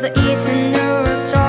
the eating neurostrong